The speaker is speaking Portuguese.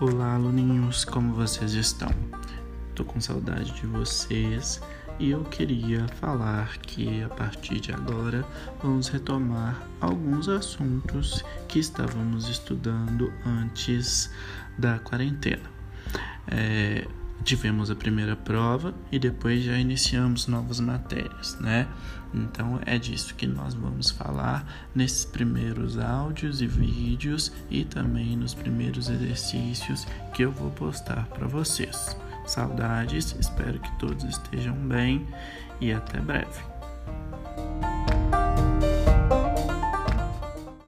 Olá, aluninhos, como vocês estão? Tô com saudade de vocês e eu queria falar que a partir de agora vamos retomar alguns assuntos que estávamos estudando antes da quarentena. É, tivemos a primeira prova e depois já iniciamos novas matérias, né? Então é disso que nós vamos falar nesses primeiros áudios e vídeos e também nos primeiros exercícios que eu vou postar para vocês. Saudades, espero que todos estejam bem e até breve.